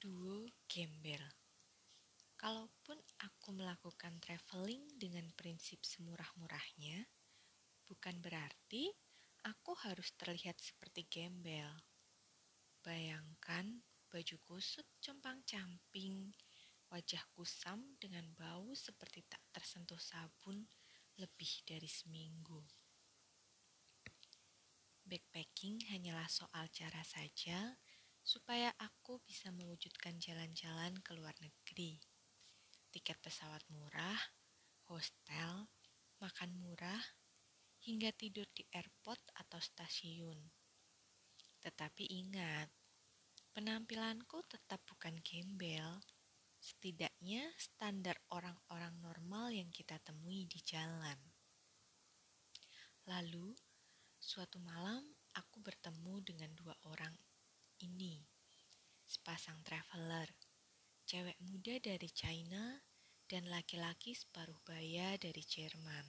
duo gembel. Kalaupun aku melakukan traveling dengan prinsip semurah-murahnya, bukan berarti aku harus terlihat seperti gembel. Bayangkan baju kusut compang-camping, wajah kusam dengan bau seperti tak tersentuh sabun lebih dari seminggu. Backpacking hanyalah soal cara saja supaya aku bisa mewujudkan jalan-jalan ke luar negeri. Tiket pesawat murah, hostel, makan murah, hingga tidur di airport atau stasiun. Tetapi ingat, penampilanku tetap bukan gembel. Setidaknya standar orang-orang normal yang kita temui di jalan. Lalu, suatu malam aku bertemu dengan dua orang ini. Sepasang traveler, cewek muda dari China dan laki-laki separuh baya dari Jerman.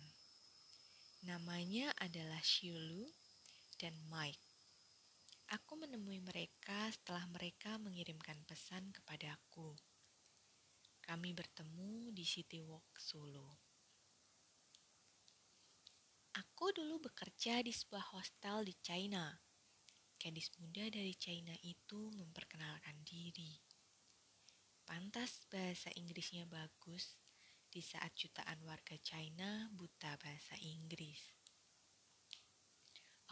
Namanya adalah Xiulu dan Mike. Aku menemui mereka setelah mereka mengirimkan pesan kepadaku. Kami bertemu di City Walk Solo. Aku dulu bekerja di sebuah hostel di China gadis muda dari China itu memperkenalkan diri. Pantas bahasa Inggrisnya bagus di saat jutaan warga China buta bahasa Inggris.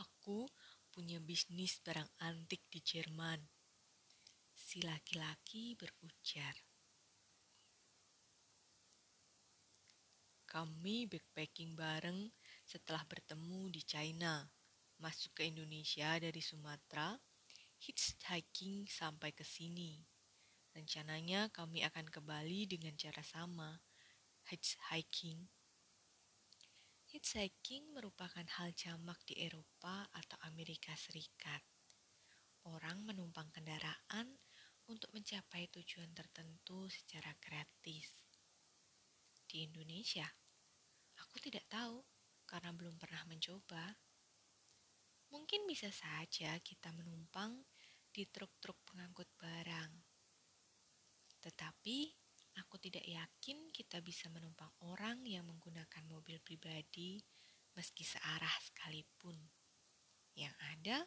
Aku punya bisnis barang antik di Jerman. Si laki-laki berujar. Kami backpacking bareng setelah bertemu di China masuk ke Indonesia dari Sumatera, hitchhiking sampai ke sini. Rencananya kami akan ke Bali dengan cara sama, hitchhiking. Hitchhiking merupakan hal jamak di Eropa atau Amerika Serikat. Orang menumpang kendaraan untuk mencapai tujuan tertentu secara gratis. Di Indonesia, aku tidak tahu karena belum pernah mencoba. Mungkin bisa saja kita menumpang di truk-truk pengangkut barang. Tetapi aku tidak yakin kita bisa menumpang orang yang menggunakan mobil pribadi meski searah sekalipun. Yang ada,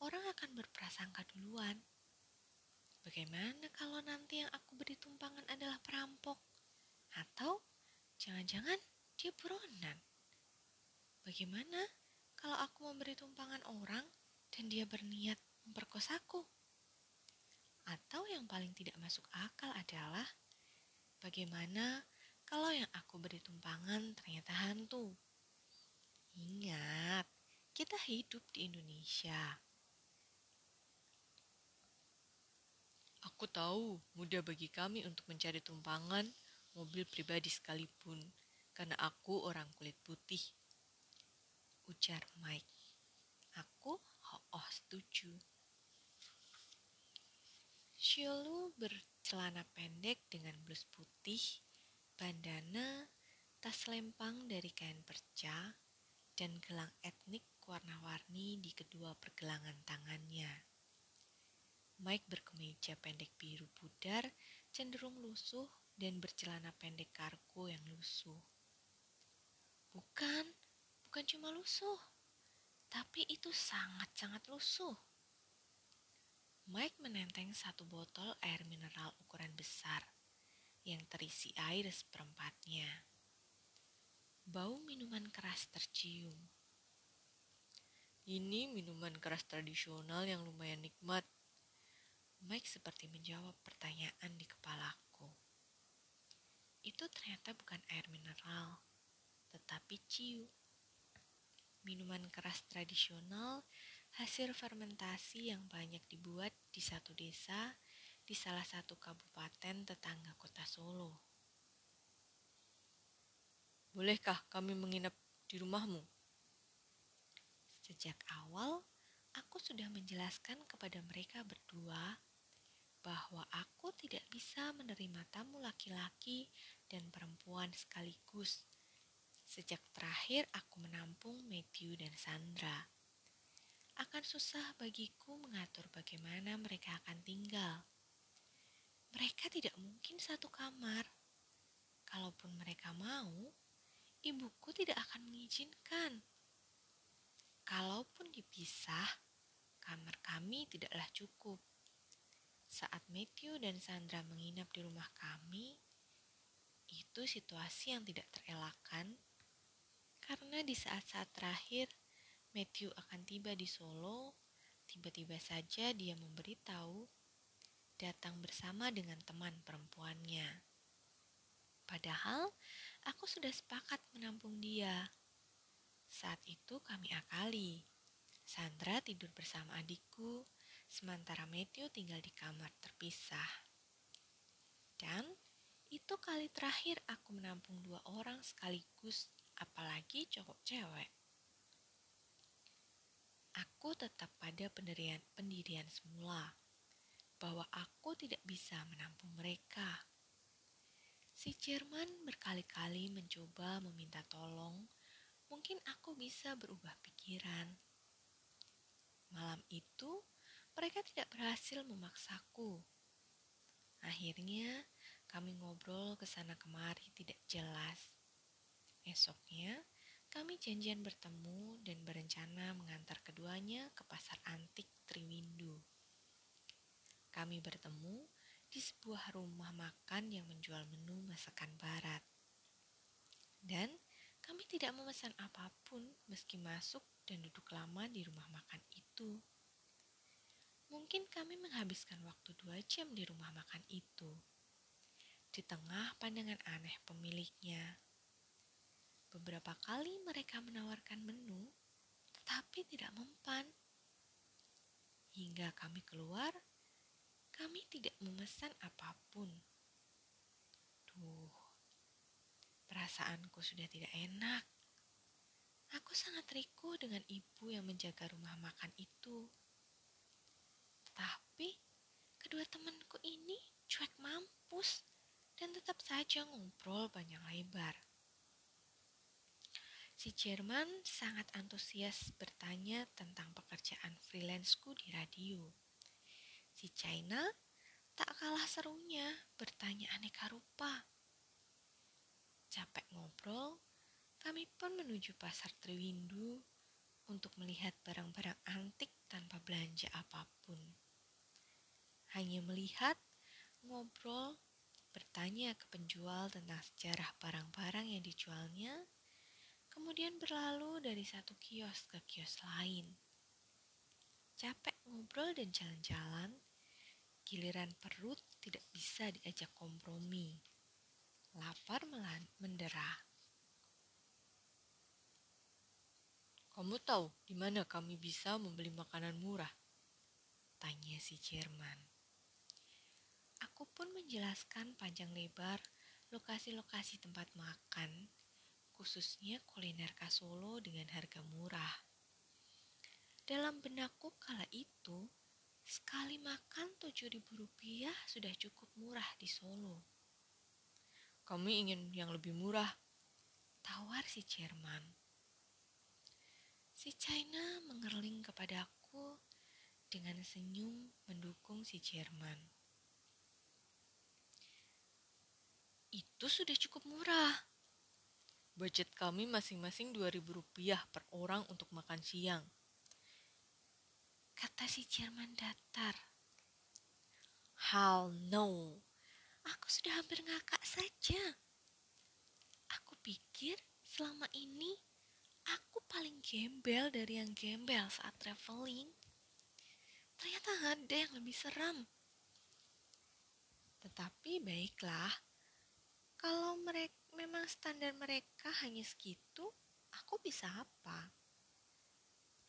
orang akan berprasangka duluan. Bagaimana kalau nanti yang aku beri tumpangan adalah perampok? Atau jangan-jangan dia buronan? Bagaimana kalau aku memberi tumpangan orang dan dia berniat memperkosaku? Atau yang paling tidak masuk akal adalah bagaimana kalau yang aku beri tumpangan ternyata hantu? Ingat, kita hidup di Indonesia. Aku tahu mudah bagi kami untuk mencari tumpangan mobil pribadi sekalipun, karena aku orang kulit putih ujar Mike. Aku oh setuju. Shiolu bercelana pendek dengan blus putih, bandana, tas lempang dari kain perca, dan gelang etnik warna-warni di kedua pergelangan tangannya. Mike berkemeja pendek biru pudar, cenderung lusuh, dan bercelana pendek kargo yang lusuh. Bukan, bukan cuma lusuh, tapi itu sangat-sangat lusuh. Mike menenteng satu botol air mineral ukuran besar yang terisi air seperempatnya. Bau minuman keras tercium. Ini minuman keras tradisional yang lumayan nikmat. Mike seperti menjawab pertanyaan di kepalaku. Itu ternyata bukan air mineral, tetapi ciu minuman keras tradisional hasil fermentasi yang banyak dibuat di satu desa di salah satu kabupaten tetangga kota Solo. Bolehkah kami menginap di rumahmu? Sejak awal, aku sudah menjelaskan kepada mereka berdua bahwa aku tidak bisa menerima tamu laki-laki dan perempuan sekaligus Sejak terakhir aku menampung Matthew dan Sandra. Akan susah bagiku mengatur bagaimana mereka akan tinggal. mereka tidak mungkin satu kamar. Kalaupun mereka mau, ibuku tidak akan mengizinkan. Kalaupun dipisah, kamar kami tidaklah cukup. Saat Matthew dan Sandra menginap di rumah kami, itu situasi yang tidak terelakkan karena di saat-saat terakhir Matthew akan tiba di Solo, tiba-tiba saja dia memberitahu datang bersama dengan teman perempuannya. Padahal aku sudah sepakat menampung dia. Saat itu kami akali. Sandra tidur bersama adikku, sementara Matthew tinggal di kamar terpisah. Dan itu kali terakhir aku menampung dua orang sekaligus, apalagi cowok cewek. Aku tetap pada pendirian, pendirian semula, bahwa aku tidak bisa menampung mereka. Si Jerman berkali-kali mencoba meminta tolong, mungkin aku bisa berubah pikiran. Malam itu, mereka tidak berhasil memaksaku. Akhirnya, kami ngobrol ke sana kemari tidak jelas. Esoknya, kami janjian bertemu dan berencana mengantar keduanya ke pasar antik Triwindu. Kami bertemu di sebuah rumah makan yang menjual menu masakan barat. Dan kami tidak memesan apa pun meski masuk dan duduk lama di rumah makan itu. Mungkin kami menghabiskan waktu dua jam di rumah makan itu. Di tengah pandangan aneh pemiliknya. Beberapa kali mereka menawarkan menu, tetapi tidak mempan. Hingga kami keluar kami tidak memesan apa pun. Duh, perasaanku sudah tidak enak. Aku sangat riku dengan ibu yang menjaga rumah makan itu. Tapi kedua temanku ini cuek mampus dan tetap saja ngobrol banyak lebar. Si Jerman sangat antusias bertanya tentang pekerjaan freelanceku di radio. Si China tak kalah serunya bertanya aneka rupa. Capek ngobrol, kami pun menuju pasar Triwindu untuk melihat barang-barang antik tanpa belanja apa pun. Hanya melihat, ngobrol, bertanya ke penjual tentang sejarah barang-barang yang dijualnya, kemudian berlalu dari satu kios ke kios lain. Capek ngobrol dan jalan-jalan, Giliran perut tidak bisa diajak kompromi. Lapar melan mendera. Kamu tahu di mana kami bisa membeli makanan murah? Tanya si Jerman. Aku pun menjelaskan panjang lebar lokasi-lokasi tempat makan, khususnya kuliner khas Solo dengan harga murah. Dalam benakku kala itu, Sekali makan tujuh ribu rupiah sudah cukup murah di Solo. Kami ingin yang lebih murah. Tawar si Jerman. Si China mengerling kepadaku dengan senyum mendukung si Jerman. Itu sudah cukup murah. Budget kami masing-masing ribu rupiah per orang untuk makan siang kata si Jerman datar. Hal no. Aku sudah hampir ngakak saja. Aku pikir selama ini aku paling gembel dari yang gembel saat traveling. Ternyata ada yang lebih seram. Tetapi baiklah, kalau mereka memang standar mereka hanya segitu, aku bisa apa?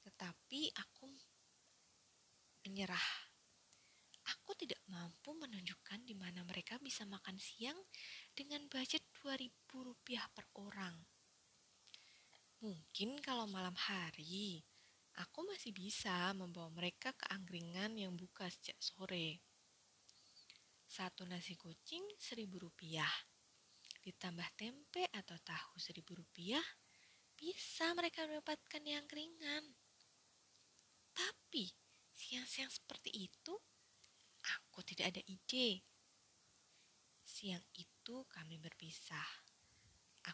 Tetapi aku menyerah. Aku tidak mampu menunjukkan di mana mereka bisa makan siang dengan budget 2000 rupiah per orang. Mungkin kalau malam hari, aku masih bisa membawa mereka ke angkringan yang buka sejak sore. Satu nasi kucing seribu rupiah, ditambah tempe atau tahu seribu rupiah, bisa mereka mendapatkan yang angkringan. Tapi siang-siang seperti itu, aku tidak ada ide. Siang itu kami berpisah.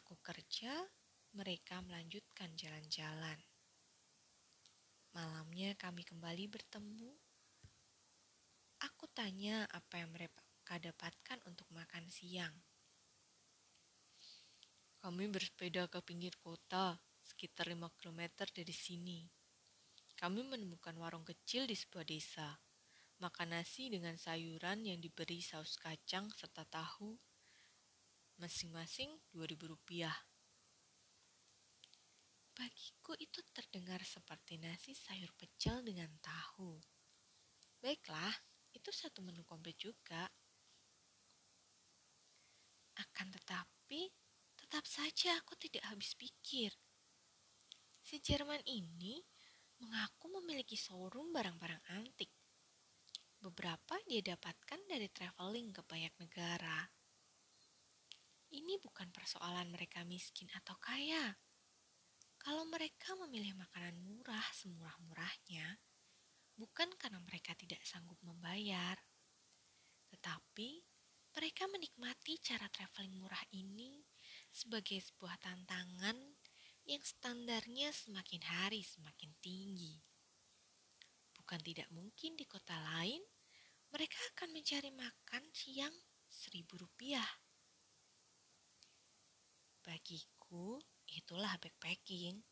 Aku kerja, mereka melanjutkan jalan-jalan. Malamnya kami kembali bertemu. Aku tanya apa yang mereka dapatkan untuk makan siang. Kami bersepeda ke pinggir kota, sekitar 5 km dari sini. Kami menemukan warung kecil di sebuah desa. Makan nasi dengan sayuran yang diberi saus kacang serta tahu, masing-masing 2000 rupiah. Bagiku itu terdengar seperti nasi sayur pecel dengan tahu. Baiklah, itu satu menu komplit juga. Akan tetapi, tetap saja aku tidak habis pikir. Si Jerman ini mengaku memiliki showroom barang-barang antik. Beberapa dia dapatkan dari traveling ke banyak negara. Ini bukan persoalan mereka miskin atau kaya kalau mereka memilih makanan murah semurah-murahnya, bukan karena mereka tidak sanggup membayar, tetapi mereka menikmati cara traveling murah ini sebagai sebuah tantangan yang standarnya semakin hari semakin tinggi. Bukan tidak mungkin di kota lain mereka akan mencari makan siang seribu rupiah. Bagiku, itulah backpacking.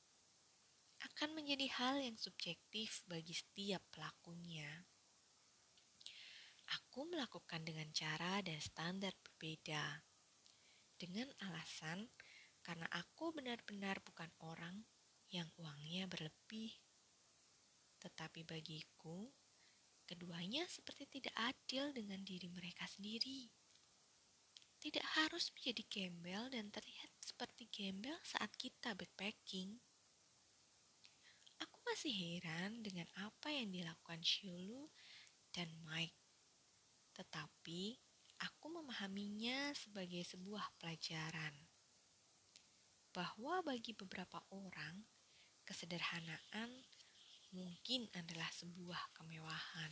Akan menjadi hal yang subjektif bagi setiap pelakunya. Aku melakukan dengan cara dan standar berbeda. Dengan alasan karena aku benar-benar bukan orang yang uangnya berlebih. Tetapi bagiku, keduanya seperti tidak adil dengan diri mereka sendiri tidak harus menjadi gembel dan terlihat seperti gembel saat kita backpacking. Aku masih heran dengan apa yang dilakukan Shulu dan Mike. Tetapi aku memahaminya sebagai sebuah pelajaran. Bahwa bagi beberapa orang, kesederhanaan mungkin adalah sebuah kemewahan.